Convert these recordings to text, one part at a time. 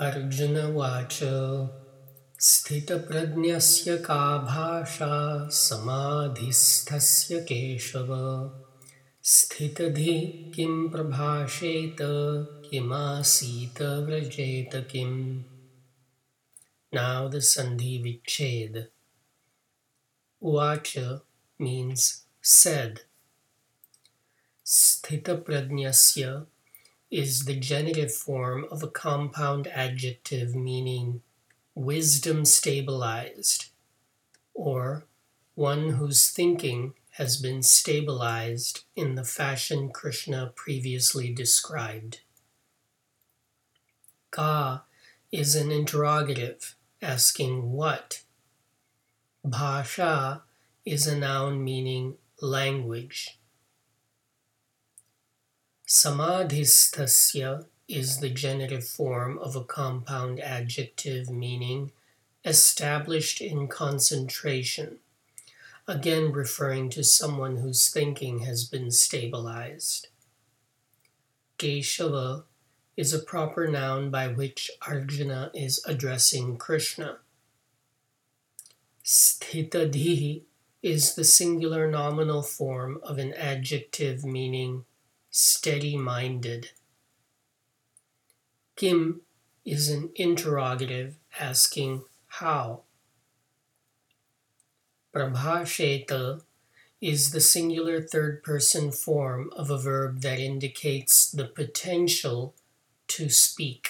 अर्जुनवाच स्थितप्रज्ञस्य का भाषा समाधिस्थस्य केशव स्थितधि किं प्रभाषेत किमासीत व्रजेत किम् Now the Sandhi Vichhed. Uvacha means said. Sthita is the genitive form of a compound adjective meaning wisdom stabilized, or one whose thinking has been stabilized in the fashion Krishna previously described. Ka is an interrogative asking what. Bhasha is a noun meaning language. Samadhisthasya is the genitive form of a compound adjective meaning established in concentration, again referring to someone whose thinking has been stabilized. Keshava is a proper noun by which Arjuna is addressing Krishna. Sthitadhi is the singular nominal form of an adjective meaning steady minded. Kim is an interrogative asking how. Prabhasheta is the singular third person form of a verb that indicates the potential to speak.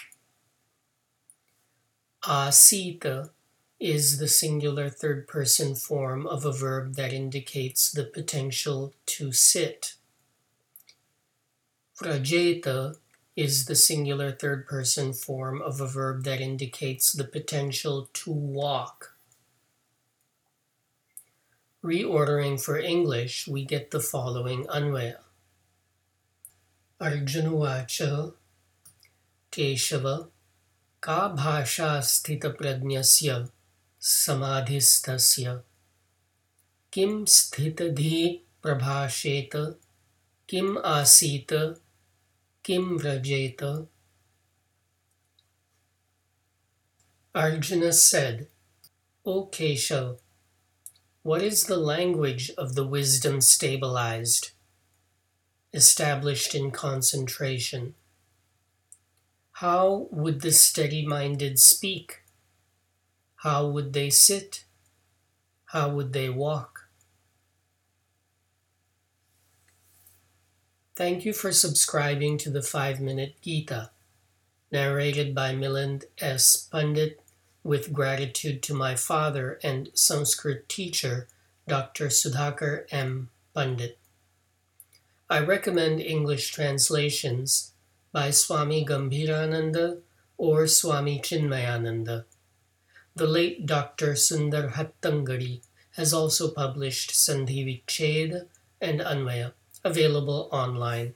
Asita is the singular third person form of a verb that indicates the potential to sit. Vrajeta is the singular third person form of a verb that indicates the potential to walk. Reordering for English, we get the following anvaya Arjunuvacha Keshava Ka bhasha sthita prajnasya samadhisthasya Kim sthitadhi Prabhasheta, Kim asita किं व्रजेत Arjuna said, O Keshav, what is the language of the wisdom stabilized, established in concentration? How would the steady minded speak? How would they sit? How would they walk? Thank you for subscribing to the 5 Minute Gita, narrated by Milind S. Pandit, with gratitude to my father and Sanskrit teacher, Dr. Sudhakar M. Pandit. I recommend English translations by Swami Gambhirananda or Swami Chinmayananda. The late Dr. Sundar Hattangadi has also published Sandhi Vicheda and Anvaya, available online.